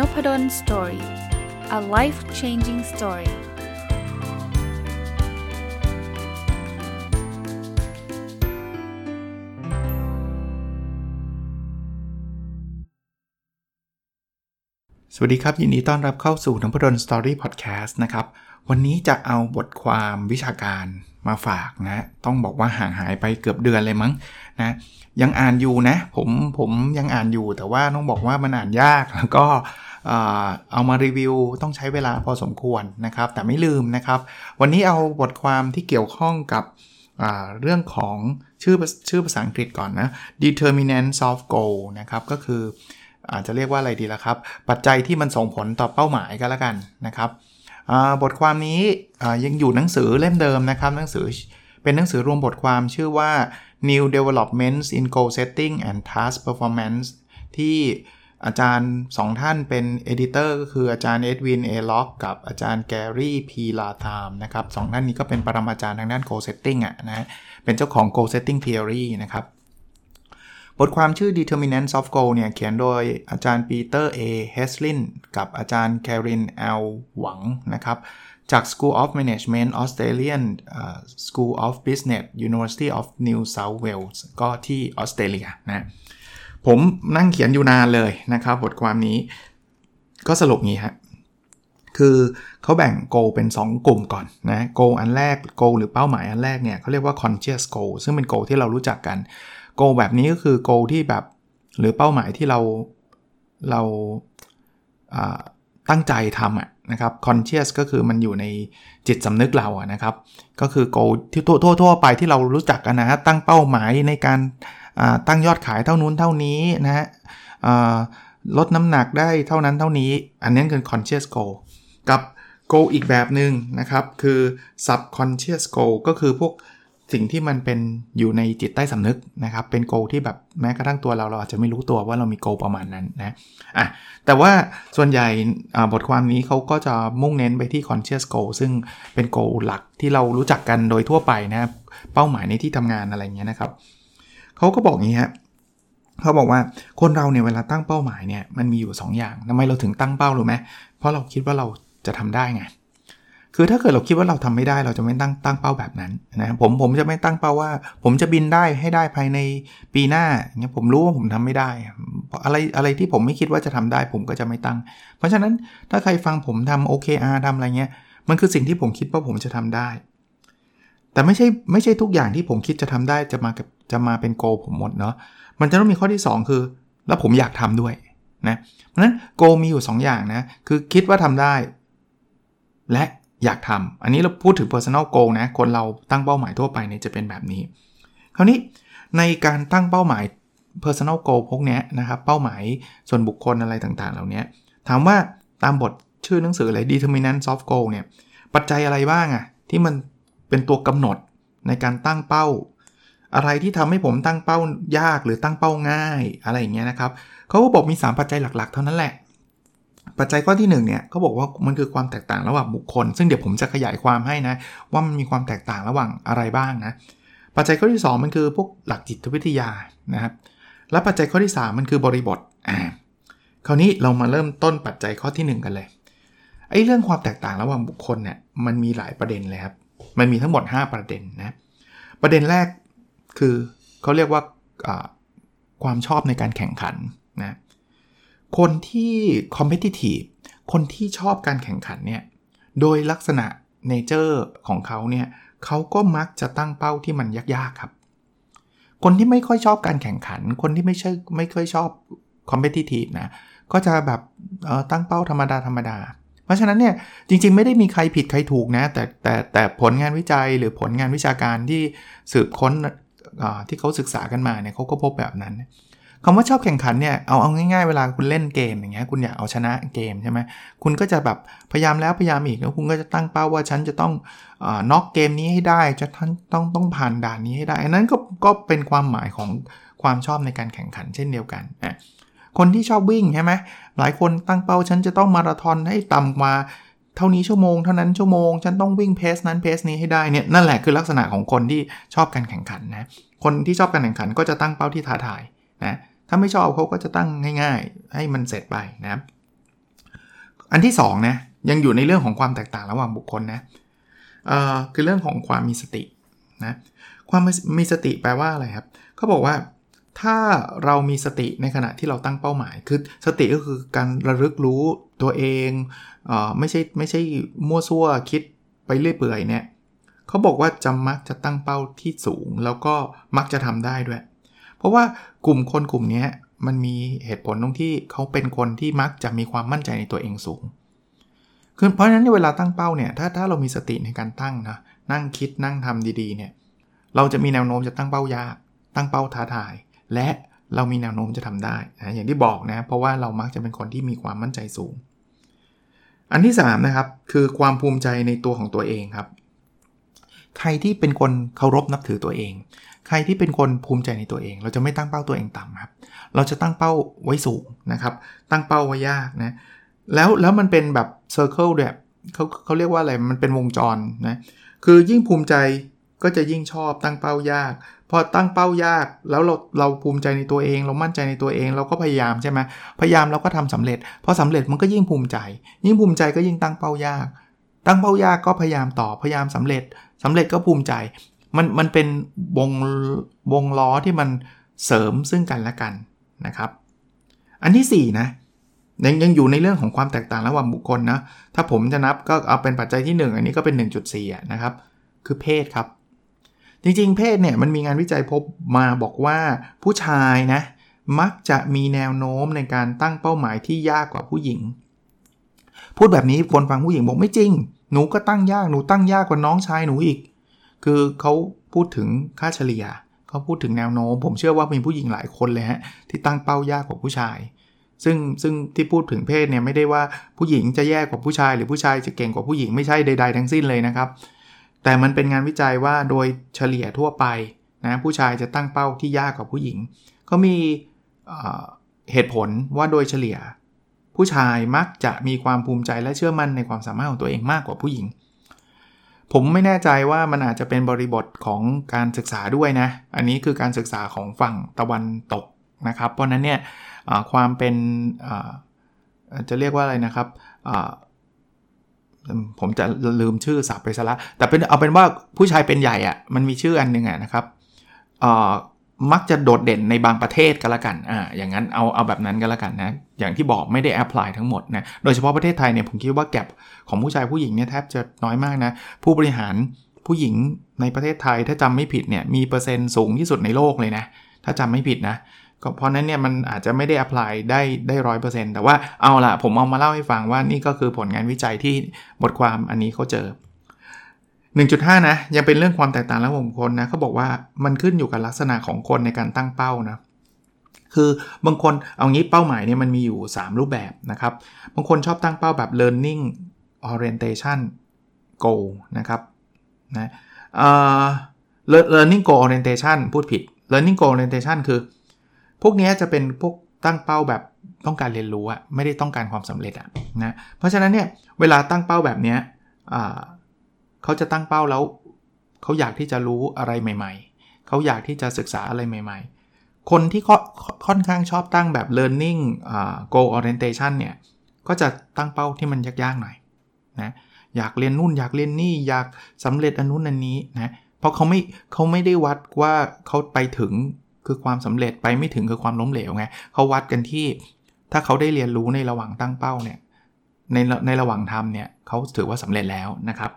Nopadol story a life changing story สวัสดีครับ ยินดีต้อนรับเข้าสู่นพดล story podcast นะครับ วันนี้จะเอาบทความวิชาการมาฝากนะ ต้องบอกว่าห่างหายไปเกือบเดือนเลยมั้งนะยังอ่านอยู่นะ ผมผมยังอ่านอยู่แต่ว่าต้องบอกว่ามันอ่านยากแล้วก็ เอามารีวิวต้องใช้เวลาพอสมควรนะครับ แต่ไม่ลืมนะครับ วันนี้เอาบทความที่เกี่ยวข้องกับเรื่องของชื่อชื่อภาษาอังกฤษก่อนนะ determinants of goal นะครับก็คืออาจจะเรียกว่าอะไรดีละครับ ปัจจัยที่มันส่งผลต่อเป้าหมายก็แล้วกันนะครับบทความนี้ยังอยู่หนังสือเล่มเดิมนะครับหนังสือเป็นหนังสือรวมบทความชื่อว่า New Developments in Goal Setting and Task Performance ที่ อาจารย์ 2 ท่านเป็น editor ก็คืออาจารย์เอ็ดวินเอล็อกกับอาจารย์แกรี่พีลาธามนะครับสองท่านนี้ก็เป็นปรมาจารย์ทางด้าน Goal Setting อะนะเป็นเจ้าของ Goal Setting Theory นะครับ บทความชื่อ Determinants of Goal เนี่ย เขียนโดยอาจารย์ปีเตอร์เอเฮสลินกับอาจารย์แครินเอลหวังนะครับ จาก School of Management Australian uh, School of Business University of New South Wales ก็ที่ออสเตรเลียนะ ผมนั่งเขียนอยู่นานเลยนะครับ บทความนี้ ก็สรุปงี้ฮะคือเขาแบ่งโกเป็น 2 กลุ่มก่อนนะโกอันแรกโกหรือเป้าหมายอันแรกเนี่ยเขาเรียกว่า conscious goal ซึ่งเป็นโกที่เรารู้จักกันโกแบบนี้ก็คือโกที่แบบหรือเป้าหมายที่เราเราตั้งใจทำอะนะครับ conscious ก็คือมันอยู่ในจิตสำนึกเราอะนะครับ ก็คือ goal ที่ทั่วทั่วไปที่เรารู้จักกันนะฮะตั้งเป้าหมายในการ ตั้งยอดขายเท่านู้นเท่านี้นะฮะลดน้ำหนักได้เท่านั้นเท่านี้ อันนี้คือ conscious goal กับ goal อีกแบบหนึ่งนะครับ คือ subconscious goal ก็คือพวกสิ่งที่มันเป็นอยู่ในจิตใต้สำนึกนะครับ เป็นโกที่แบบแม้กระทั่งตัวเราเราอาจจะไม่รู้ตัวว่าเรามีโกประมาณนั้นนะอะแต่ว่าส่วนใหญ่บทความนี้เขาก็จะมุ่งเน้นไปที่ conscious goal ซึ่งเป็นโกหลักที่เรารู้จักกันโดยทั่วไปนะเป้าหมายในที่ทำงานอะไรเงี้ยนะครับ เขาก็บอกงี้ฮะเขาบอกว่าคนเราเนี่ยเวลาตั้งเป้าหมายเนี่ยมันมีอยู่ 2 อย่างทำไมเราถึงตั้งเป้ารู้ไหมเพราะเราคิดว่าเราจะทำได้ไงคือถ้าเกิดเราคิดว่าเราทำไม่ได้เราจะไม่ตั้งตั้งเป้าแบบนั้นนะผมผมจะไม่ตั้งเป้าว่า ผมจะบินได้ให้ได้ภายในปีหน้าเงี้ยผมรู้ว่าผมทำไม่ได้ อะไรอะไรที่ผมไม่คิดว่าจะทำได้ ผมก็จะไม่ตั้ง เพราะฉะนั้นถ้าใครฟังผมทำ OKR ทำอะไรเงี้ยมันคือสิ่งที่ผมคิดว่าผมจะทำได้ แต่ไม่ใช่ไม่ใช่ทุกอย่างที่ผมคิดจะทำได้จะมากับจะมาเป็นโกผมหมดเนาะมันจะต้องมีข้อที่ 2 คือ แล้วผมอยากทำด้วยนะเพราะฉะนั้นโกมีอยู่ 2 อย่างนะ คือคิดว่าทำได้ และอยากทำอันนี้เราพูดถึง personal goal นะ คนเราตั้งเป้าหมายทั่วไปเนี่ยจะเป็นแบบนี้ คราวนี้ในการตั้งเป้าหมาย personal goal พวกนี้นะครับ เป้าหมายส่วนบุคคลอะไรต่างๆ เหล่านี้ถามว่าตามบทชื่อหนังสืออะไร determinant of goal เนี่ย ปัจจัยอะไรบ้างอะที่มัน เป็นตัวกำหนดในการตั้งเป้า อะไรที่ทำให้ผมตั้งเป้ายากหรือตั้งเป้าง่ายอะไรอย่างเงี้ยนะครับเขาก็บอกมี 3 ปัจจัยหลักๆ เท่านั้นแหละ ปัจจัยข้อที่1เนี่ยเขาบอกว่ามันคือความแตกต่างระหว่างบุคคล ซึ่งเดี๋ยวผมจะขยายความให้นะ ว่ามันมีความแตกต่างระหว่างอะไรบ้างนะปัจจัยข้อที่ 2 มันคือพวกหลักจิตวิทยานะครับและปัจจัยข้อที่ 3 มันคือบริบทอ่าคราวนี้เรามาเริ่มต้นปัจจัยข้อที่ 1 กันเลยไอ้เรื่องความแตกต่างระหว่างบุคคลเนี่ยมันมีหลายประเด็นเลยครับ มันมีทั้งหมด 5 ประเด็นนะ ประเด็นแรกคือเขาเรียกว่าความชอบในการแข่งขันนะ คนที่ competitive คนที่ชอบการแข่งขันเนี่ย โดยลักษณะเนเจอร์ของเขาเนี่ยเขาก็มักจะตั้งเป้าที่มันยากๆครับ คนที่ไม่ค่อยชอบการแข่งขัน คนที่ไม่ใช่ไม่ค่อยชอบ competitive นะ ก็จะแบบตั้งเป้าธรรมดาธรรมดา ราะฉะนั้นเนี่ยจริงๆไม่ได้มีใครผิดใครถูกนะ แต่แต่แต่ผลงานวิจัยหรือผลงานวิชาการที่สืบค้นที่เขาศึกษากันมาเนี่ยเขาก็พบแบบนั้นคำว่าชอบแข่งขันเนี่ยเอาเอาง่ายๆเวลาคุณเล่นเกมอย่างเงี้ยคุณอยากเอาชนะเกมใช่ไหมคุณก็จะแบบพยายามแล้วพยายามอีกแล้วคุณก็จะตั้งเป้าว่าฉันจะต้องน็อกเกมนี้ให้ได้จะต้องต้องต้องผ่านด่านนี้ให้ได้อันนั้นก็ก็เป็นความหมายของความชอบในการแข่งขันเช่นเดียวกันนะ คนที่ชอบวิ่งใช่ไหมหลายคนตั้งเป้าฉันจะต้องมาราธอนให้ต่ำกว่าเท่านี้ชั่วโมงเท่านั้นชั่วโมง ฉันต้องวิ่งเพสนั้นเพสนี้ให้ได้เนี่ยนั่นแหละคือลักษณะของคนที่ชอบการแข่งขันนะคนที่ชอบการแข่งขันก็จะตั้งเป้าที่ท้าทายนะถ้าไม่ชอบเขาก็จะตั้งง่าย ๆ ให้มันเสร็จไปนะอันที่2นะยังอยู่ในเรื่องของความแตกต่างระหว่างบุคคลนะเอ่อคือเรื่องของความมีสตินะความมีสติแปลว่าอะไรครับเขาบอกว่า ถ้าเรามีสติในขณะที่เราตั้งเป้าหมาย คือสติก็คือการระลึกรู้ตัวเองเออไม่ใช่ไม่ใช่มั่วซั่วคิดไปเรื่อยเปื่อยเนี่ยเขาบอกว่าจะมักจะตั้งเป้าที่สูง แล้วก็มักจะทำได้ด้วย เพราะว่ากลุ่มคนกลุ่มนี้มันมีเหตุผลตรงที่เขาเป็นคนที่มักจะมีความมั่นใจในตัวเองสูงคือเพราะฉะนั้นเวลาตั้งเป้าเนี่ยถ้าถ้าเรามีสติในการตั้งนะนั่งคิดนั่งทำดีๆเนี่ยเราจะมีแนวโน้มจะตั้งเป้ายากตั้งเป้าท้าทาย และเรามีแนวโน้มจะทำได้นะอย่างที่บอกนะ เพราะว่าเรามักจะเป็นคนที่มีความมั่นใจสูง อันที่3นะครับคือความภูมิใจในตัวของตัวเองครับ ใครที่เป็นคนเคารพนับถือตัวเอง ใครที่เป็นคนภูมิใจในตัวเอง เราจะไม่ตั้งเป้าตัวเองต่ำครับ เราจะตั้งเป้าไว้สูงนะครับ ตั้งเป้าไว้ยากนะ แล้วแล้วมันเป็นแบบเซอร์เคิลแบบเขาเขาเรียกว่าอะไร มันเป็นวงจรนะ คือยิ่งภูมิใจ ก็จะยิ่งชอบตั้งเป้ายาก พอตั้งเป้ายากแล้วเราเราภูมิใจในตัวเอง เรามั่นใจในตัวเอง เราก็พยายามใช่ไหมพยายามเราก็ทำสำเร็จ พอสำเร็จมันก็ยิ่งภูมิใจ ยิ่งภูมิใจก็ยิ่งตั้งเป้ายาก ตั้งเป้ายากก็พยายามต่อพยายามสำเร็จสำเร็จก็ภูมิใจ มันมันเป็นวงวงล้อที่มันเสริมซึ่งกันและกันนะครับ อันที่4นะยังยังอยู่ในเรื่องของความแตกต่างระหว่างบุคคลนะ ถ้าผมจะนับก็เอาเป็นปัจจัยที่ 1 อันนี้ก็เป็น 1.4นะครับ คือเพศครับ จริงๆ เพศเนี่ยมันมีงานวิจัยพบมาบอกว่าผู้ชายนะมักจะมีแนวโน้มในการตั้งเป้าหมายที่ยากกว่าผู้หญิง พูดแบบนี้คนฟังผู้หญิงบอกไม่จริง หนูก็ตั้งยากหนูตั้งยากกว่าน้องชายหนูอีก คือเขาพูดถึงค่าเฉลี่ยเขาพูดถึงแนวโน้ม ผมเชื่อว่ามีผู้หญิงหลายคนเลยฮะที่ตั้งเป้ายากกว่าผู้ชาย ซึ่งซึ่งที่พูดถึงเพศเนี่ยไม่ได้ว่าผู้หญิงจะแย่กว่าผู้ชาย หรือผู้ชายจะเก่งกว่าผู้หญิงไม่ใช่ใด ๆ ทั้งสิ้นเลยนะครับ แต่มันเป็นงานวิจัยว่าโดยเฉลี่ยทั่วไปนะผู้ชายจะตั้งเป้าที่ยากกว่าผู้หญิงเขามีเหตุผลว่าโดยเฉลี่ย ผู้ชายมักจะมีความภูมิใจและเชื่อมั่นในความสามารถของตัวเองมากกว่าผู้หญิง ผมไม่แน่ใจว่ามันอาจจะเป็นบริบทของการศึกษาด้วยนะ อันนี้คือการศึกษาของฝั่งตะวันตกนะครับ เพราะนั้นเนี่ยความเป็นจะเรียกว่าอะไรนะครับ ผมจะลืมชื่อสับไปซะละแต่เป็นเอาเป็นว่าผู้ชายเป็นใหญ่อะ่ะมันมีชื่ออันหนึ่งอะนะครับมักจะโดดเด่นในบางประเทศก็แล้วกันอ่าอย่างนั้นเอาเอาแบบนั้นก็แล้วกันนะ อย่างที่บอกไม่ได้แอพพลายทั้งหมดนะ โดยเฉพาะประเทศไทยเนี่ยผมคิดว่าแกลบของผู้ชายผู้หญิงเนี่ยแทบจะน้อยมากนะ ผู้บริหารผู้หญิงในประเทศไทยถ้าจำไม่ผิดเนี่ยมีเปอร์เซ็นต์สูงที่สุดในโลกเลยนะ ถ้าจำไม่ผิดนะ ก็เพราะนั้นเนี่ยมันอาจจะไม่ได้อพพลายได้ได้ร้อยเปอร์เซ็นต์แต่ว่าเอาละผมเอามาเล่าให้ฟังว่านี่ก็คือผลงานวิจัยที่บทความอันนี้เขาเจอ 1.5 นะ ยังเป็นเรื่องความแตกต่างระหว่างคนนะเขาบอกว่ามันขึ้นอยู่กับลักษณะของคนในการตั้งเป้านะคือบางคนเอางี้เป้าหมายเนี่ยมันมีอยู่ 3 รูปแบบนะครับ บางคนชอบตั้งเป้าแบบ learning orientation goal นะครับนะ learning goal orientation พูดผิด learning goal orientation คือ พวกนี้จะเป็นพวกตั้งเป้าแบบต้องการเรียนรู้อะไม่ได้ต้องการความสำเร็จอะนะเพราะฉะนั้นเนี่ยเวลาตั้งเป้าแบบนี้เขาจะตั้งเป้าแล้วเขาอยากที่จะรู้อะไรใหม่ ๆ เขาอยากที่จะศึกษาอะไรใหม่ ๆ คนที่ค่อนข้างชอบตั้งแบบ learning goal orientation เนี่ยก็จะตั้งเป้าที่มันยากๆหน่อยนะอยากเรียนนู่นอยากเรียนนี่อยากสำเร็จอันนู้นอันนี้นะเพราะเขาไม่เขาไม่ได้วัดว่าเขาไปถึง คือความสำเร็จไปไม่ถึงคือความล้มเหลวไงเขาวัดกันที่ถ้าเขาได้เรียนรู้ในระหว่างตั้งเป้าเนี่ยในในระหว่างทำเนี่ยเขาถือว่าสำเร็จแล้วนะครับ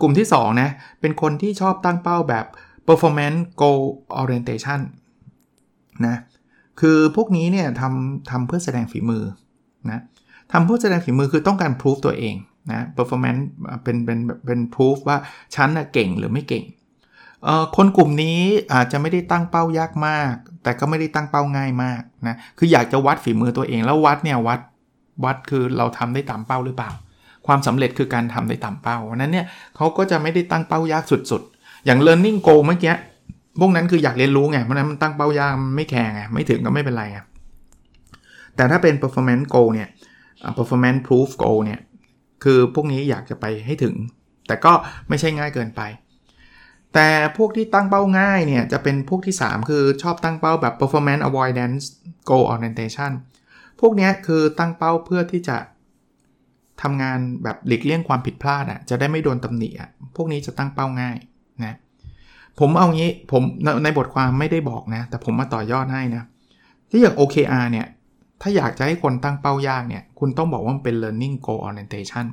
กลุ่มที่2นะเป็นคนที่ชอบตั้งเป้าแบบ performance goal orientation นะคือพวกนี้เนี่ยทำทำเพื่อแสดงฝีมือนะทำเพื่อแสดงฝีมือคือต้องการพิสูจตัวเองนะ performance เป็นเป็นเป็น proof ว่าฉันเก่งหรือไม่เก่ง คนกลุ่มนี้อาจจะไม่ได้ตั้งเป้ายากมาก แต่ก็ไม่ได้ตั้งเป้าง่ายมากนะคืออยากจะวัดฝีมือตัวเอง แล้ววัดเนี่ยวัดวัดคือเราทำได้ตามเป้าหรือเปล่า ความสำเร็จคือการทำได้ตามเป้าวันนั้นเนี่ยเขาก็จะไม่ได้ตั้งเป้ายากสุดๆ อย่าง learning goal เมื่อกี้พวกนั้นคืออยากเรียนรู้ไงเพราะนั้นมันตั้งเป้ายากไม่แข่งไงไม่ถึงก็ไม่เป็นไรไงแต่ถ้าเป็น performance goal เนี่ย performance proof goal เนี่ยคือพวกนี้อยากจะไปให้ถึง แต่ก็ไม่ใช่ง่ายเกินไป แต่พวกที่ตั้งเป้าง่ายเนี่ยจะเป็นพวกที่ 3 คือชอบตั้งเป้าแบบ performance avoidance goal orientation พวกนี้คือตั้งเป้าเพื่อที่จะทำงานแบบหลีกเลี่ยงความผิดพลาดอะ่ะจะได้ไม่โดนตำหนิอะ่ะพวกนี้จะตั้งเป้าง่ายนะผมเอางี้ผมในบทความไม่ได้บอกนะ แต่ผมมาต่อยอดให้นะ ที่อย่าง OKR เนี่ย ถ้าอยากจะให้คนตั้งเป้ายากเนี่ย คุณต้องบอกว่ามันเป็น learning goal orientation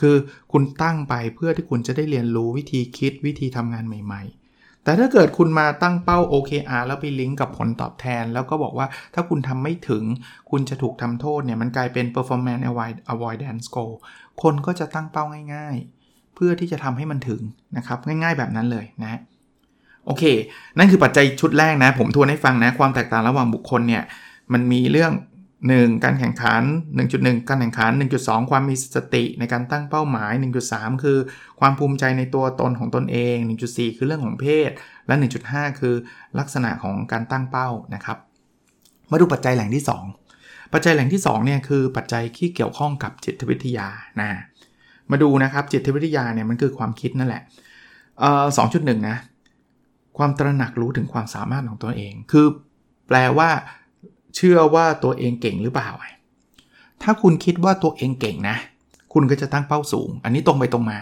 คือคุณตั้งไปเพื่อที่คุณจะได้เรียนรู้วิธีคิดวิธีทำงานใหม่ ๆ แต่ถ้าเกิดคุณมาตั้งเป้า OKR แล้วไปลิงก์กับผลตอบแทน แล้วก็บอกว่าถ้าคุณทำไม่ถึง คุณจะถูกทำโทษเนี่ยมันกลายเป็น performance avoidance goal คนก็จะตั้งเป้าง่ายๆ เพื่อที่จะทำให้มันถึงนะครับง่าย ๆ แบบนั้นเลยนะโอเค นั่นคือปัจจัยชุดแรกนะ ผมทวนให้ฟังนะ ความแตกต่างระหว่างบุคคลเนี่ย มันมีเรื่อง 1. การแข่งขัน 1.1 การแข่งขัน 1.2 ความมีสติในการตั้งเป้าหมาย 1.3 คือความภูมิใจในตัวตนของตนเอง 1.4 คือเรื่องของเพศ และ 1.5 คือลักษณะของการตั้งเป้านะครับ มาดูปัจจัยแหล่งที่ 2 ปัจจัยแหล่งที่2เนี่ยคือปัจจัยที่เกี่ยวข้องกับจิตวิทยานะมาดูนะครับจิตวิทยาเนี่ยมันคือความคิดนั่นแหละเอ่อ2.1นะความตระหนักรู้ถึงความสามารถของตัวเอง คือแปลว่า เชื่อว่าตัวเองเก่งหรือเปล่า ถ้าคุณคิดว่าตัวเองเก่งนะ คุณก็จะตั้งเป้าสูง อันนี้ตรงไปตรงมา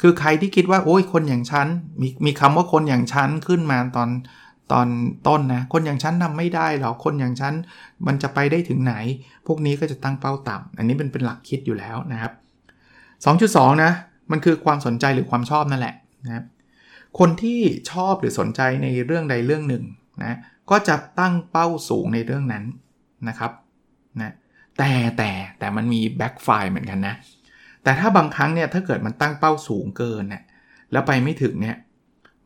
คือใครที่คิดว่าโอ้ยคนอย่างฉัน มีมีคำว่าคนอย่างฉันขึ้นมาตอนตอนต้นนะ คนอย่างฉันทาไม่ได้หรอก คนอย่างฉันมันจะไปได้ถึงไหน พวกนี้ก็จะตั้งเป้าต่ำอันนี้เป็นเป็นหลักคิดอยู่แล้วนะครับ 2.2 นะ มันคือความสนใจหรือความชอบนั่นแหละนะครับคนที่ชอบหรือสนใจในเรื่องใดเรื่องหนึ่งนะ ก็จะตั้งเป้าสูงในเรื่องนั้นนะครับนะแต่แต่แต่มันมีแบ็กไฟเหมือนกันนะ แต่ถ้าบางครั้งเนี่ยถ้าเกิดมันตั้งเป้าสูงเกินเนี่ยแล้วไปไม่ถึงเนี่ย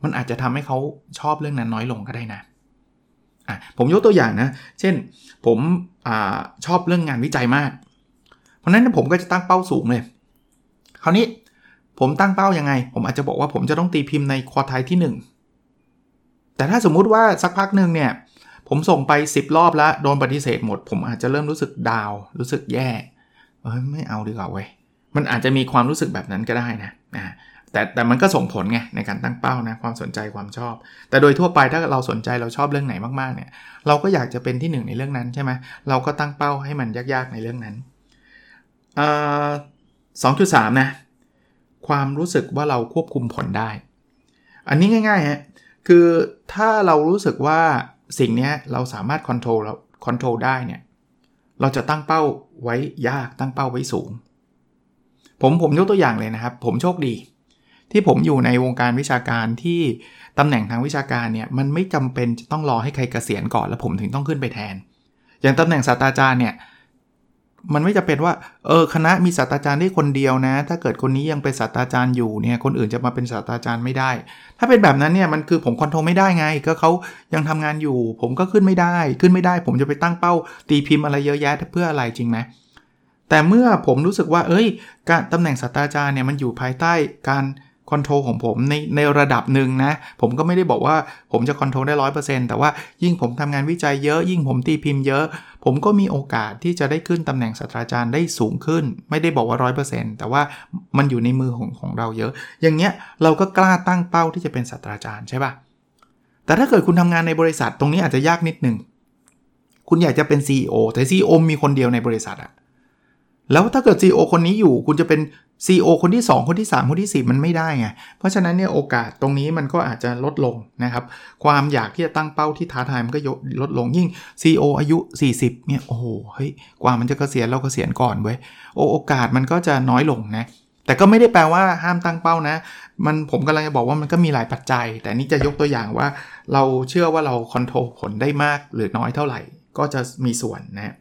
มันอาจจะทำให้เขาชอบเรื่องนั้นน้อยลงก็ได้นะอะผมยกตัวอย่างนะ เช่นผมอชอบเรื่องงานวิจัยมาก เพราะนั้นผมก็จะตั้งเป้าสูงเลย คราวนี้ผมตั้งเป้ายังไง ผมอาจจะบอกว่าผมจะต้องตีพิมพ์ในควอไทที่1 แต่ถ้าสมมุติว่าสักพักหนึ่งเนี่ย ผมส่งไป 10 รอบแล้วโดนปฏิเสธหมด ผมอาจจะเริ่มรู้สึกดาว รู้สึกแย่เอ้ยไม่เอาดีกว่าเว้ยมันอาจจะมีความรู้สึกแบบนั้นก็ได้นะนะแต่แต่มันก็ส่งผลไงในการตั้งเป้านะความสนใจความชอบ แต่โดยทั่วไปถ้าเราสนใจเราชอบเรื่องไหนมากๆเนี่ย เราก็อยากจะเป็นที่หนึ่งในเรื่องนั้นใช่ไหมเราก็ตั้งเป้าให้มันยากๆในเรื่องนั้นสองจุดสามนะความรู้สึกว่าเราควบคุมผลได้ อันนี้ง่ายๆฮะ คือถ้าเรารู้สึกว่าสิ่งนี้เราสามารถ control control ได้เนี่ยเราจะตั้งเป้าไว้ยากตั้งเป้าไว้สูง ผมผมยกตัวอย่างเลยนะครับ ผมโชคดี ที่ผมอยู่ในวงการวิชาการที่ตำแหน่งทางวิชาการเนี่ยมันไม่จำเป็นจะต้องรอให้ใครเกษียณก่อนแล้วผมถึงต้องขึ้นไปแทน อย่างตำแหน่งศาสตราจารย์เนี่ย มันไม่จะเป็นว่า เออคณะมีศาสตราจารย์ได้คนเดียวนะ ถ้าเกิดคนนี้ยังเป็นศาสตราจารย์อยู่เนี่ย คนอื่นจะมาเป็นศาสตราจารย์ไม่ได้ ถ้าเป็นแบบนั้นเนี่ยมันคือผมคอนโทรลไม่ได้ไง ก็เขายังทำงานอยู่ ผมก็ขึ้นไม่ได้ ขึ้นไม่ได้ ผมจะไปตั้งเป้า ตีพิมพ์อะไรเยอะแยะเพื่ออะไรจริงไหมแต่เมื่อผมรู้สึกว่า เอ้ย การตำแหน่งศาสตราจารย์เนี่ยมันอยู่ภายใต้การ คอนโทรลของผมในในระดับหนึ่งนะ ผมก็ไม่ได้บอกว่าผมจะคอนโทรลได้ร้อยเปอร์เซ็นต์แต่ว่ายิ่งผมทำงานวิจัยเยอะ ยิ่งผมตีพิมพ์เยอะ ผมก็มีโอกาสที่จะได้ขึ้นตำแหน่งศาสตราจารย์ได้สูงขึ้น ไม่ได้บอกว่าร้อยเปอร์เซ็นต์แต่ว่ามันอยู่ในมือของของเราเยอะ อย่างเงี้ยเราก็กล้าตั้งเป้าที่จะเป็นศาสตราจารย์ใช่ปะแต่ถ้าเกิดคุณทำงานในบริษัทตรงนี้อาจจะยากนิดหนึ่งคุณอยากจะเป็น CEO แต่ CEO มีคนเดียวในบริษัทอะแล้วถ้าเกิด CEO คนนี้อยู่ คุณจะเป็น CEO คนที่ 2 คนที่ 3 คนที่ 4 มันไม่ได้ไง เพราะฉะนั้นเนี่ยโอกาสตรงนี้มันก็อาจจะลดลงนะครับ ความอยากที่จะตั้งเป้าที่ท้าทายมันก็ลดลงยิ่ง CEO อายุ 40เนี่ยโอ้โหเฮ้ยกว่ามันจะเกษียณเราเกษียณก่อนเว้ยโอโอกาสมันก็จะน้อยลงนะแต่ก็ไม่ได้แปลว่าห้ามตั้งเป้านะ มันผมกำลังจะบอกว่ามันก็มีหลายปัจจัย แต่นี่จะยกตัวอย่างว่า เราเชื่อว่าเราคอนโทรลผลได้มากหรือน้อยเท่าไหร่ ก็จะมีส่วนนะ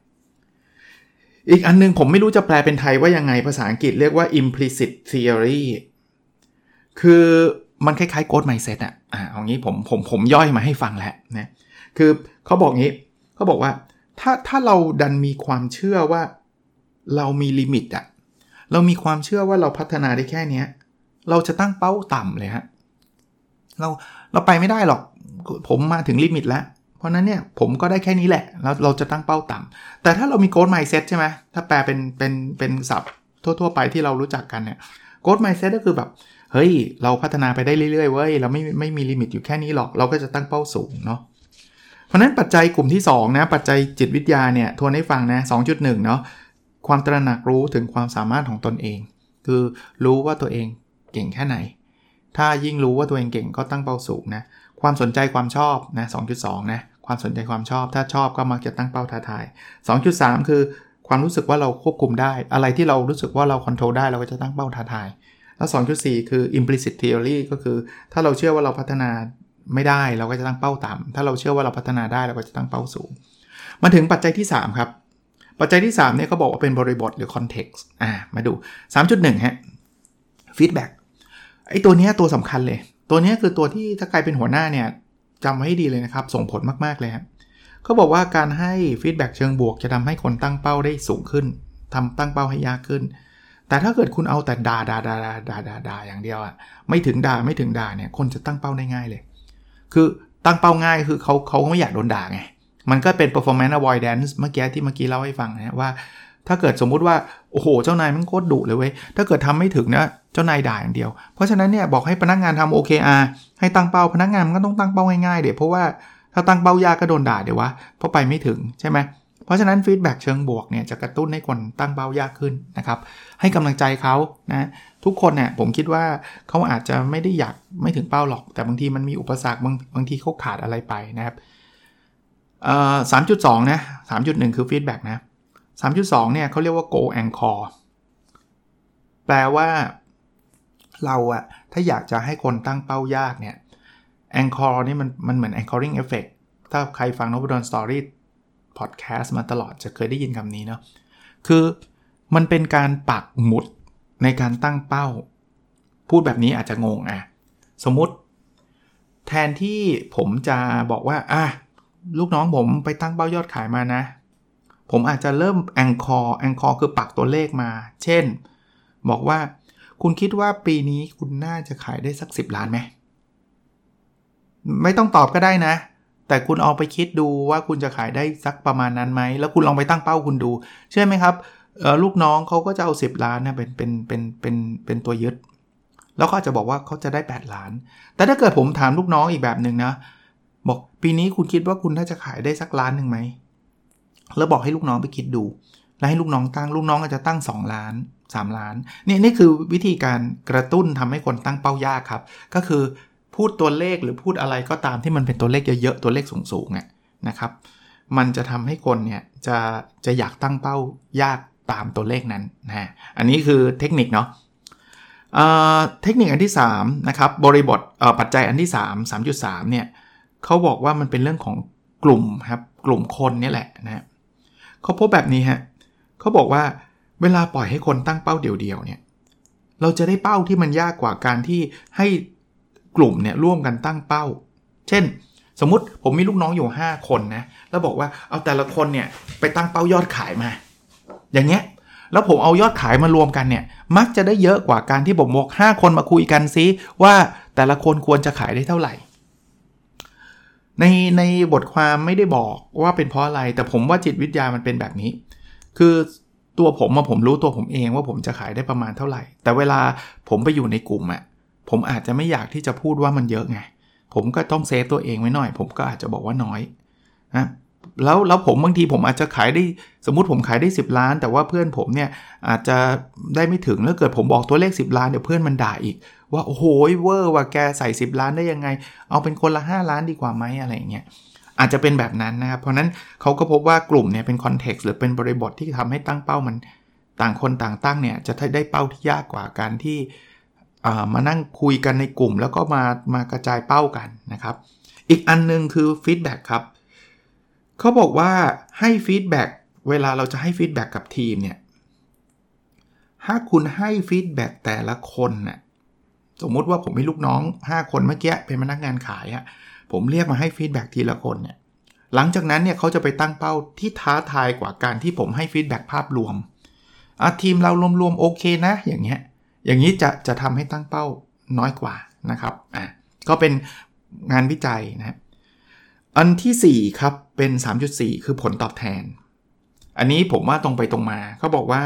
อีกอันนึงผมไม่รู้จะแปลเป็นไทยว่ายังไงภาษาอังกฤษเรียกว่า implicit theory คือมันคล้ายๆ growth mindset อะอ่าเอางี้ผมผมผมย่อยมาให้ฟังแหละนะคือเขาบอกงี้เขาบอกว่าถ้าถ้าเราดันมีความเชื่อว่าเรามี limit อะเรามีความเชื่อว่าเราพัฒนาได้แค่นี้เราจะตั้งเป้าต่ำเลยฮะเราเราไปไม่ได้หรอก ผมมาถึง limit แล้ว เพราะนั้นเนี่ยผมก็ได้แค่นี้แหละ แล้วเราจะตั้งเป้าต่ำแต่ถ้าเรามีโกดไม n ์เซ็ตใช่ไหมถ้าแปลเป็นเป็นเป็นศัพท์ทั่ว ๆ ไปที่เรารู้จักกันเนี่ยโกดไม n ์เซ็ตก็คือแบบ เฮ้ย เราพัฒนาไปได้เรื่อยๆเว้ยเราไม่ไม่มี limit อยู่แค่นี้หรอก เราก็จะตั้งเป้าสูงเนาะเพราะนั้นปัจจัยกลุ่มที่ 2 นะ ปัจจัยจิตวิทยาเนี่ยทวนให้ฟังนะ 2.1 เนาะความตระหนักรู้ถึงความสามารถของตนเอง คือรู้ว่าตัวเองเก่งแค่ไหน ถ้ายิ่งรู้ว่าตัวเองเก่งก็ตั้งเป้าสูงนะ ความสนใจความชอบนะ 2.2 นะ ความสนใจความชอบ ถ้าชอบก็มักจะตั้งเป้าท้าทาย 2.3 คือความรู้สึกว่าเราควบคุมได้ อะไรที่เรารู้สึกว่าเราควบคุมได้เราก็จะตั้งเป้าท้าทาย แล้ว 2.4 คือ implicit theory ก็คือ ถ้าเราเชื่อว่าเราพัฒนาไม่ได้เราก็จะตั้งเป้าต่ำถ้าเราเชื่อว่าเราพัฒนาได้เราก็จะตั้งเป้าสูง มาถึงปัจจัยที่ 3 ครับ ปัจจัยที่ 3 เนี่ยเขาบอกว่าเป็นบริบทหรือ context อ่า มาดู 3.1 ฮะ feedback ไอ้ตัวนี้ตัวสำคัญเลย ตัวนี้คือตัวที่ถ้าใครเป็นหัวหน้าเนี่ย จำไว้ให้ดีเลยนะครับ ส่งผลมาก ๆ เลยครับเขาบอกว่าการให้ฟีดแบ็เชิงบวกจะทำให้คนตั้งเป้าได้สูงขึ้นทำตั้งเป้าให้ยากขึ้น แต่ถ้าเกิดคุณเอาแต่ด่าด่าด่าด่าด่าด่าดาอย่างเดียวอะไม่ถึงด่าไม่ถึงด่าเนี่ยคนจะตั้งเป้าได้ง่ายเลย คือตั้งเป้าง่ายคือเขาเขาไม่อยากโดนด่าไงมันก็เป็น performance avoidance เมื่อกี้ที่เมื่อกี้เล่าให้ฟังนะว่า ถ้าเกิดสมมุติว่าโอ้โห เจ้านายมันโคตรดุเลยเว้ย ถ้าเกิดทำไม่ถึงนะเจ้านายด่าอย่างเดียว เพราะฉะนั้นเนี่ยบอกให้พนักงานทำ OKR ให้ตั้งเป้าพนักงานมันก็ต้องตั้งเป้าง่ายๆเดี๋ยวเพราะว่าถ้าตั้งเป้ายากก็โดนด่าเดี๋ยววะเพราะไปไม่ถึงใช่ไหมเพราะฉะนั้นฟีดแบ็กเชิงบวกเนี่ยจะกระตุ้นให้คนตั้งเป้ายากขึ้นนะครับ ให้กำลังใจเขานะทุกคนเนี่ยผมคิดว่าเขาอาจจะไม่ได้อยากไม่ถึงเป้าหรอก แต่บางทีมันมีอุปสรรคบางบางทีเขาขาดอะไรไปนะครับสามจุดสองนะสามจุดหนึ่งคือ feedback นะ สามจุดสองเนี่ยเขาเรียกว่า goal anchor แปลว่าเราอะถ้าอยากจะให้คนตั้งเป้ายากเนี่ย anchor นี่มันมันเหมือน anchoring effect ถ้าใครฟัง Nopadol's Story Podcast มาตลอดจะเคยได้ยินคำนี้เนาะคือมันเป็นการปักหมุดในการตั้งเป้า พูดแบบนี้อาจจะงงอะสมมติแทนที่ผมจะบอกว่าอะลูกน้องผมไปตั้งเป้ายอดขายมานะ ผมอาจจะเริ่มแองคอร์แองคอร์คือปักตัวเลขมา เช่น บอกว่าคุณคิดว่าปีนี้คุณน่าจะขายได้สัก 10 ล้านไหม ไม่ต้องตอบก็ได้นะ แต่คุณเอาไปคิดดูว่าคุณจะขายได้สักประมาณนั้นไหม แล้วคุณลองไปตั้งเป้าคุณดูใช่ไหมครับลูกน้องเขาก็จะเอา 10 ล้านนะเป็นเป็นเป็นเป็นเป็นตัวยึด แล้วก็จะบอกว่าเขาจะได้ 8 ล้าน แต่ถ้าเกิดผมถามลูกน้องอีกแบบหนึ่งนะ บอกปีนี้คุณคิดว่าคุณน่าจะขายได้สักล้านหนึ่งไหม แล้วบอกให้ลูกน้องไปคิดดู แล้วให้ลูกน้องตั้งลูกน้องอาจจะตั้ง 2 ล้าน 3 ล้านนี่นี่คือวิธีการกระตุ้นทำให้คนตั้งเป้ายากครับ ก็คือพูดตัวเลขหรือพูดอะไรก็ตามที่มันเป็นตัวเลขเยอะๆตัวเลขสูงๆนะครับ มันจะทำให้คนเนี่ยจะจะอยากตั้งเป้ายากตามตัวเลขนั้นนะอันนี้คือเทคนิคเนาะเทคนิคอันที่3นะครับบริบทปัจจัยอันที่ 3 3.3เนี่ยเขาบอกว่ามันเป็นเรื่องของกลุ่มครับกลุ่มคนนี่แหละนะ เขาพบแบบนี้ฮะเขาบอกว่าเวลาปล่อยให้คนตั้งเป้าเดี่ยวๆเนี่ยเราจะได้เป้าที่มันยากกว่าการที่ให้กลุ่มเนี่ยร่วมกันตั้งเป้า เช่น สมมติผมมีลูกน้องอยู่ 5 คนนะแล้วบอกว่าเอาแต่ละคนเนี่ยไปตั้งเป้ายอดขายมา อย่างเงี้ยแล้วผมเอายอดขายมารวมกันเนี่ย มักจะได้เยอะกว่าการที่ผมบอก5คนมาคุยกันซิว่าแต่ละคนควรจะขายได้เท่าไหร่ ในในบทความไม่ได้บอกว่าเป็นเพราะอะไร แต่ผมว่าจิตวิทยามันเป็นแบบนี้ คือตัวผมมาผมรู้ตัวผมเองว่าผมจะขายได้ประมาณเท่าไหร่ แต่เวลาผมไปอยู่ในกลุ่มอะผมอาจจะไม่อยากที่จะพูดว่ามันเยอะไง ผมก็ต้อง save ตัวเองไว้หน่อย ผมก็อาจจะบอกว่าน้อยนะ แล้วแล้วผมบางทีผมอาจจะขายได้สมมติผมขายได้ 10 ล้าน แต่ว่าเพื่อนผมเนี่ยอาจจะได้ไม่ถึงแล้วเกิดผมบอกตัวเลข 10 ล้านเดี๋ยวเพื่อนมันด่าอีก ว่าโอ้โหเวอร์ว่ะแกใส่ 10 ล้านได้ยังไง เอาเป็นคนละ 5 ล้านดีกว่าไหมอะไรเงี้ยอาจจะเป็นแบบนั้นนะครับเพราะนั้นเขาก็พบว่ากลุ่มเนี่ยเป็น context หรือเป็นบริบทที่ทำให้ตั้งเป้ามันต่างคนต่างตั้งเนี่ยจะได้เป้าที่ยากกว่าการที่มานั่งคุยกันในกลุ่มแล้วก็มามากระจายเป้ากันนะครับ อีกอันนึงคือ feedback ครับ เขาบอกว่าให้ feedback เวลาเราจะให้ feedback กับทีมเนี่ย ถ้าคุณให้ feedback แต่ละคนน่ะ สมมุติว่าผมมีลูกน้อง 5 คนเมื่อกี้เป็นพนักงานขายอะผมเรียกมาให้ feedback ทีละคนเนี่ย หลังจากนั้นเนี่ยเขาจะไปตั้งเป้าที่ท้าทายกว่าการที่ผมให้ฟีดแบ็กภาพรวมอาทีมเรารวมๆโอเคนะ อย่างเงี้ย อย่างนี้จะจะทำให้ตั้งเป้าน้อยกว่านะครับ อะ ก็เป็นงานวิจัยนะ อันที่ 4 ครับ เป็น 3.4 คือผลตอบแทน อันนี้ผมว่าตรงไปตรงมาเขาบอกว่า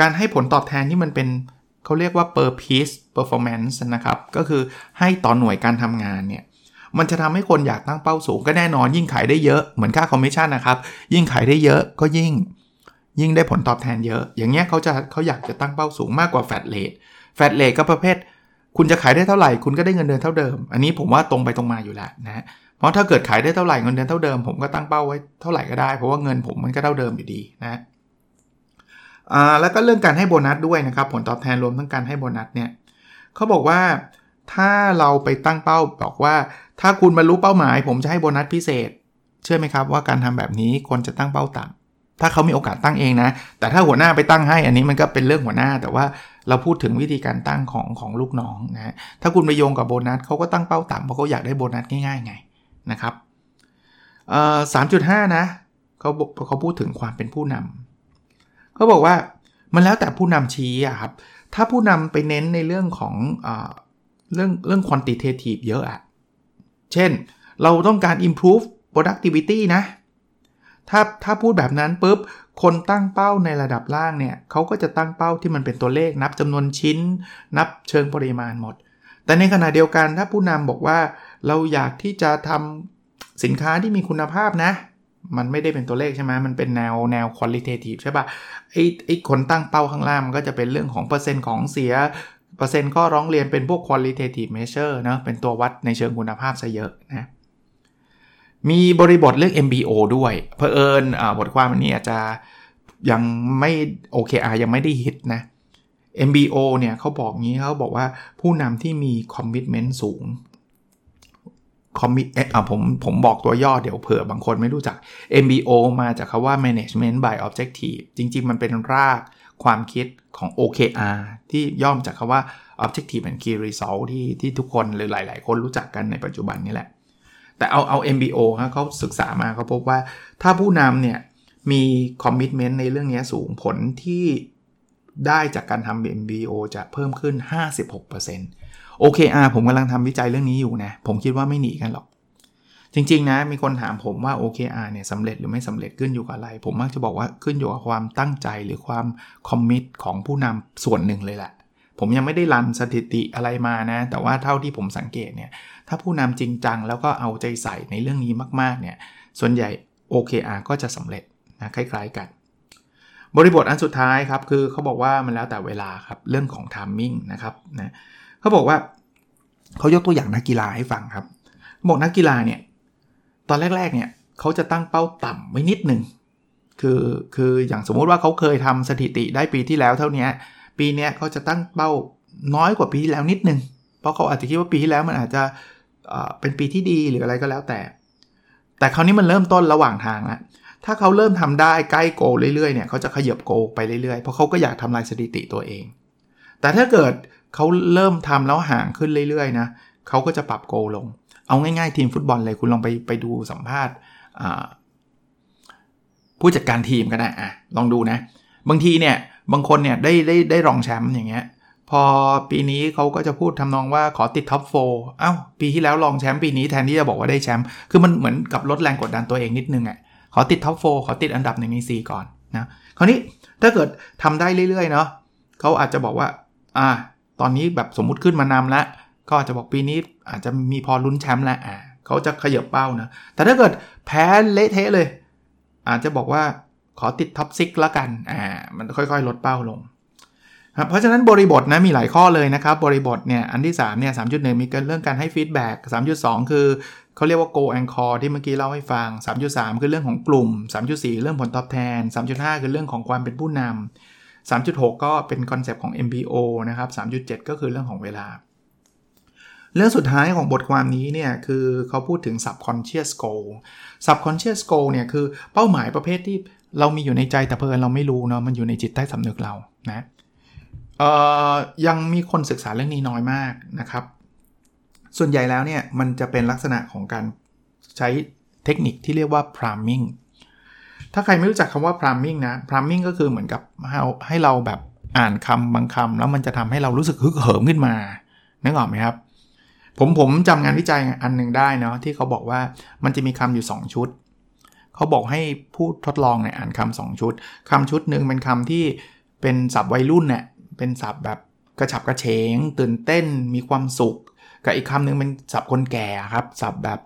การให้ผลตอบแทนที่มันเป็นเขาเรียกว่า per piece performance นะครับ ก็คือให้ต่อหน่วยการทำงานเนี่ย มันจะทำให้คนอยากตั้งเป้าสูงก็แน่นอนยิ่งขายได้เยอะเหมือนค่าคอมมิชชั่นนะครับ ยิ่งขายได้เยอะก็ยิ่ง ยิ่งได้ผลตอบแทนเยอะ อย่างเงี้ยเขาจะเขาอยากจะตั้งเป้าสูงมากกว่า flat rate flat rate ก็ประเภท คุณจะขายได้เท่าไหร่ คุณก็ได้เงินเดือนเท่าเดิม อันนี้ผมว่าตรงไปตรงมาอยู่แล้วนะ เพราะถ้าเกิดขายได้เท่าไหร่เงินเดือนเท่าเดิมผมก็ตั้งเป้าไว้เท่าไหร่ก็ได้ เพราะว่าเงินผมมันก็เท่าเดิมอยู่ดีนะอ่าแล้วก็เรื่องการให้โบนัสด้วยนะครับผลตอบแทนรวมทั้งการให้โบนัสเนี่ยเขาบอกว่าถ้าเราไปตั้งเป้าบอกว่า ถ้าคุณบรรลุเป้าหมาย ผมจะให้โบนัสพิเศษ เชื่อไหมครับว่าการทำแบบนี้คนจะตั้งเป้าต่ำถ้าเขามีโอกาสตั้งเองนะ แต่ถ้าหัวหน้าไปตั้งให้อันนี้มันก็เป็นเรื่องหัวหน้า แต่ว่าเราพูดถึงวิธีการตั้งของของลูกน้องนะถ้าคุณไปโยงกับโบนัสเขาก็ตั้งเป้าต่ำเพราะเขาอยากได้โบนัสง่ายๆไง นะครับสามจุดห้านะเขาเขาพูดถึงความเป็นผู้นำเขาบอกว่ามันแล้วแต่ผู้นำชี้อะครับ ถ้าผู้นำไปเน้นในเรื่องของอเรื่องเรื่อง quantitative เยอะอะ เช่น เราต้องการ improve productivity นะ ถ้าถ้าพูดแบบนั้นปุ๊บ คนตั้งเป้าในระดับล่างเนี่ยเขาก็จะตั้งเป้าที่มันเป็นตัวเลข นับจำนวนชิ้น นับเชิงปริมาณหมด แต่ในขณะเดียวกันถ้าผู้นำบอกว่า เราอยากที่จะทำสินค้าที่มีคุณภาพนะ มันไม่ได้เป็นตัวเลขใช่ไหมมันเป็นแนวแนว qualitative ใช่ปะ่ะไอ้ไอ้คนตั้งเป้าข้างล่างมันก็จะเป็นเรื่องของเปอร์เซ็นต์ของเสียเปอร์เซ็นต์ข้อร้องเรียนเป็นพวก qualitative measure นะเป็นตัววัดในเชิงคุณภาพซะเยอะนะมีบริบทเรื่อง MBO ด้วยเพอเอิญบทความอันนี้อาจจะยังไม่ OKR ยังไม่ได้ฮิตนะ MBO เนี่ยเขาบอกงี้เขาบอกว่าผู้นำที่มีคอมมิชเมนต์สูง คอมมิตอะผมผมบอกตัวย่อเดี๋ยวเผื่อบางคนไม่รู้จัก MBO มาจากคาว่า management by objective จริง ๆ มันเป็นรากความคิดของ OKR ที่ย่อมจากคาว่า objective and key result ที่ที่ทุกคนหรือหลาย ๆ คนรู้จักกันในปัจจุบันนี่แหละ แต่เอาเอา MBO ครับเขาศึกษามาเขาพบว่าถ้าผู้นำเนี่ยมีคอมมิชเมนต์ในเรื่องนี้สูงผลที่ได้จากการทำ MBO จะเพิ่มขึ้น 56% OKR ผมกำลังทำวิจัยเรื่องนี้อยู่นะ ผมคิดว่าไม่หนีกันหรอก จริงๆนะ มีคนถามผมว่า OKR เนี่ยสำเร็จหรือไม่สำเร็จขึ้นอยู่กับอะไร ผมมักจะบอกว่าขึ้นอยู่กับความตั้งใจหรือความคอมมิตของผู้นำส่วนหนึ่งเลยแหละผมยังไม่ได้รันสถิติอะไรมานะ แต่ว่าเท่าที่ผมสังเกตเนี่ย ถ้าผู้นำจริงจัง แล้วก็เอาใจใส่ในเรื่องนี้มากๆเนี่ย ส่วนใหญ่ OKR ก็จะสำเร็จนะคล้ายๆกัน บริบทอันสุดท้ายครับ คือเขาบอกว่ามันแล้วแต่เวลาครับ เรื่องของทามมิ่งนะครับนะ เขาบอกว่าเขายกตัวอย่างนักกีฬาให้ฟังครับบอกนักกีฬาเนี่ยตอนแรกๆเนี่ยเขาจะตั้งเป้าต่ำไว้นิดหนึ่งคือคืออย่างสมมุติว่าเขาเคยทำสถิติได้ปีที่แล้วเท่านี้ปีนี้เขาจะตั้งเป้าน้อยกว่าปีที่แล้วนิดหนึ่งเพราะเขาอาจจะคิดว่าปีที่แล้วมันอาจจะเป็นปีที่ดีหรืออะไรก็แล้วแต่ แต่คราวนี้มันเริ่มต้นระหว่างทางแล้วถ้าเขาเริ่มทำได้ใกล้โกเรื่อยๆเนี่ยเขาจะขยับโกไปเรื่อยๆเพราะเขาก็อยากทำลายสถิติตัวเอง แต่ถ้าเกิด เขาเริ่มทำแล้วห่างขึ้นเรื่อยๆนะเขาก็จะปรับโกลง เอาง่ายๆทีมฟุตบอลเลยคุณลองไปไปดูสัมภาษณ์ผู้จัดการทีมก็ได้อะลองดูนะ บางทีเนี่ยบางคนเนี่ยได้ได้ได้รองแชมป์อย่างเงี้ยพอปีนี้เขาก็จะพูดทำนองว่าขอติดท็อปโฟอ้าวปีที่แล้วรองแชมป์ปีนี้แทนที่จะบอกว่าได้แชมป์คือมันเหมือนกับลดแรงกดดันตัวเองนิดนึงอะ่ะขอติด top four ขอติดอันดับหนึ่งในสี่ก่อนนะคราวนี้ถ้าเกิดทำได้เรื่อยๆเนาะเขาอาจจะบอกว่าอ่า ตอนนี้แบบสมมุติขึ้นมานำแล้วก็อาจจะบอกปีนี้อาจจะมีพอลุ้นแชมป์แล้วอ่าเขาจะขยับเป้านะ แต่ถ้าเกิดแพ้เละเทะเลย อาจจะบอกว่าขอติด top six แล้วกันอ่ามันค่อยๆ ลดเป้าลงเพราะฉะนั้นบริบทนะมีหลายข้อเลยนะครับ บริบทเนี่ยอันที่3เนี่ยสามมีเรื่องการให้ feedback 3.2คือเขาเรียกว่า goal anchor ที่เมื่อกี้เล่าให้ฟัง 3.3 คือเรื่องของกลุ่ม 3.4 เรื่องผลตอบแทน 3.5 คือเรื่องของความเป็นผู้นำ 3.6 ก็เป็น concept ของ MBO นะครับ 3.7 ก็คือเรื่องของเวลา เรื่องสุดท้ายของบทความนี้เนี่ย คือเขาพูดถึง subconscious goal subconscious goal เนี่ย คือเป้าหมายประเภทที่เรามีอยู่ในใจแต่เพลินเราไม่รู้เนาะมันอยู่ในจิตใต้สำนึกเรานะยังมีคนศึกษาเรื่องนี้น้อยมากนะครับ ส่วนใหญ่แล้วเนี่ย มันจะเป็นลักษณะของการใช้เทคนิคที่เรียกว่า priming ถ้าใครไม่รู้จักคำว่า priming นะ priming ก็คือเหมือนกับให้เราแบบอ่านคำบางคำแล้วมันจะทำให้เรารู้สึกฮึกเหิมขึ้นมานึกออกไหมครับ ผมผมจำงานวิจัยอันหนึ่งได้เนาะที่เขาบอกว่ามันจะมีคำอยู่ 2 ชุด เขาบอกให้ผู้ทดลองเนี่ยอ่านคำสองชุดคำชุดหนึ่งเป็นคำที่เป็นศัพท์วัยรุ่นเนี่ยเป็นศัพท์แบบกระฉับกระเฉง ตื่นเต้นมีความสุข กับอีกคำหนึ่งเป็นศัพท์คนแก่ครับศัพท์แบบ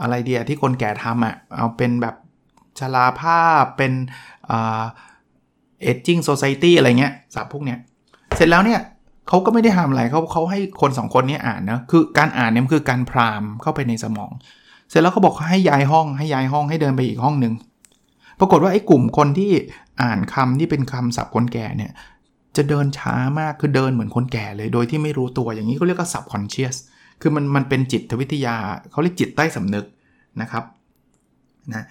อะไรเดียที่คนแก่ทำอะ่ะเอาเป็นแบบ ชราภาพเป็นเอจจิ้งโซซายตี้อะไรเงี้ยศัพท์พวกเนี้ย เสร็จแล้วเนี่ยเขาก็ไม่ได้ทำอะไรเขาเขาให้คนสองคนนี้อ่านนะคือการอ่านเนี่ยมันคือการพรามเข้าไปในสมอง เสร็จแล้วเขาบอกให้ย้ายห้องให้ย้ายห้องให้เดินไปอีกห้องหนึ่งปรากฏว่าไอ้กลุ่มคนที่อ่านคำที่เป็นคำศัพท์คนแก่เนี่ยจะเดินช้ามากคือเดินเหมือนคนแก่เลยโดยที่ไม่รู้ตัวอย่างนี้เขาเรียกว่า subconscious คือมันมันเป็นจิตวิทยาเขาเรียกจิตใต้สำนึกนะครับนะ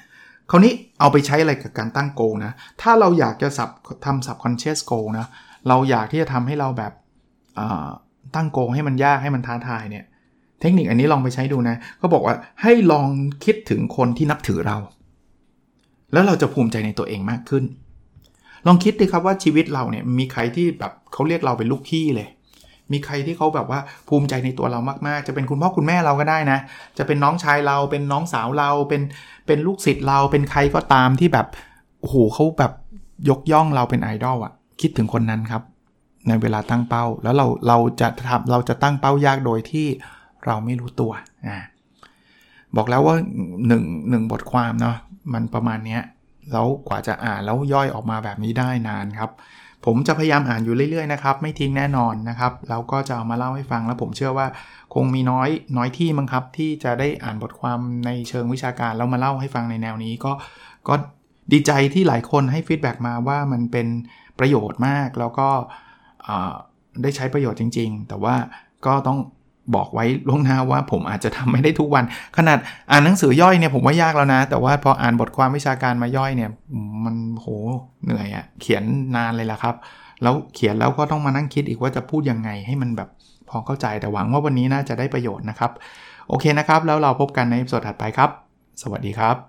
คราวนี้เอาไปใช้อะไรกับการตั้งโกนะ ถ้าเราอยากจะสับทำ subconscious goal นะ เราอยากที่จะทำให้เราแบบตั้งโกให้มันยากให้มันท้าทายเนี่ย เทคนิคอันนี้ลองไปใช้ดูนะเขาบอกว่าให้ลองคิดถึงคนที่นับถือเรา แล้วเราจะภูมิใจในตัวเองมากขึ้น ลองคิดดิครับว่าชีวิตเราเนี่ยมีใครที่แบบเขาเรียกเราเป็นลูกพี่เลย มีใครที่เขาแบบว่าภูมิใจในตัวเรามากๆ จะเป็นคุณพ่อคุณแม่เราก็ได้นะ จะเป็นน้องชายเราเป็นน้องสาวเราเป็นเป็นลูกศิษย์เราเป็นใครก็ตามที่แบบโอ้โหเขาแบบยกย่องเราเป็นไอดอลอะคิดถึงคนนั้นครับ ในเวลาตั้งเป้า แล้วเราเราจะทำเราจะตั้งเป้ายากโดยที่เราไม่รู้ตัวอ่าบอกแล้วว่า1 1บทความเนาะมันประมาณนี้แล้วกว่าจะอ่านแล้วย่อยออกมาแบบนี้ได้นานครับ ผมจะพยายามอ่านอยู่เรื่อยๆนะครับไม่ทิ้งแน่นอนนะครับแล้วก็จะเอามาเล่าให้ฟังแล้วผมเชื่อว่าคงมีน้อยน้อยที่มั้งครับที่จะได้อ่านบทความในเชิงวิชาการแล้วมาเล่าให้ฟังในแนวนี้ก็ก็ดีใจที่หลายคนให้ฟีดแบ็กมาว่ามันเป็นประโยชน์มากแล้วก็ได้ใช้ประโยชน์จริง ๆ แต่ว่าก็ต้อง บอกไว้ล่วงหน้าว่าผมอาจจะทำไม่ได้ทุกวัน ขนาดอ่านหนังสือย่อยเนี่ยผมว่ายากแล้วนะ แต่ว่าพออ่านบทความวิชาการมาย่อยเนี่ย มันโหเหนื่อยอะเขียนนานเลยล่ะครับ แล้วเขียนแล้วก็ต้องมานั่งคิดอีกว่าจะพูดยังไงให้มันแบบพอเข้าใจแต่หวังว่าวันนี้น่าจะได้ประโยชน์นะครับ โอเคนะครับ แล้วเราพบกันในสดถัดไปครับ สวัสดีครับ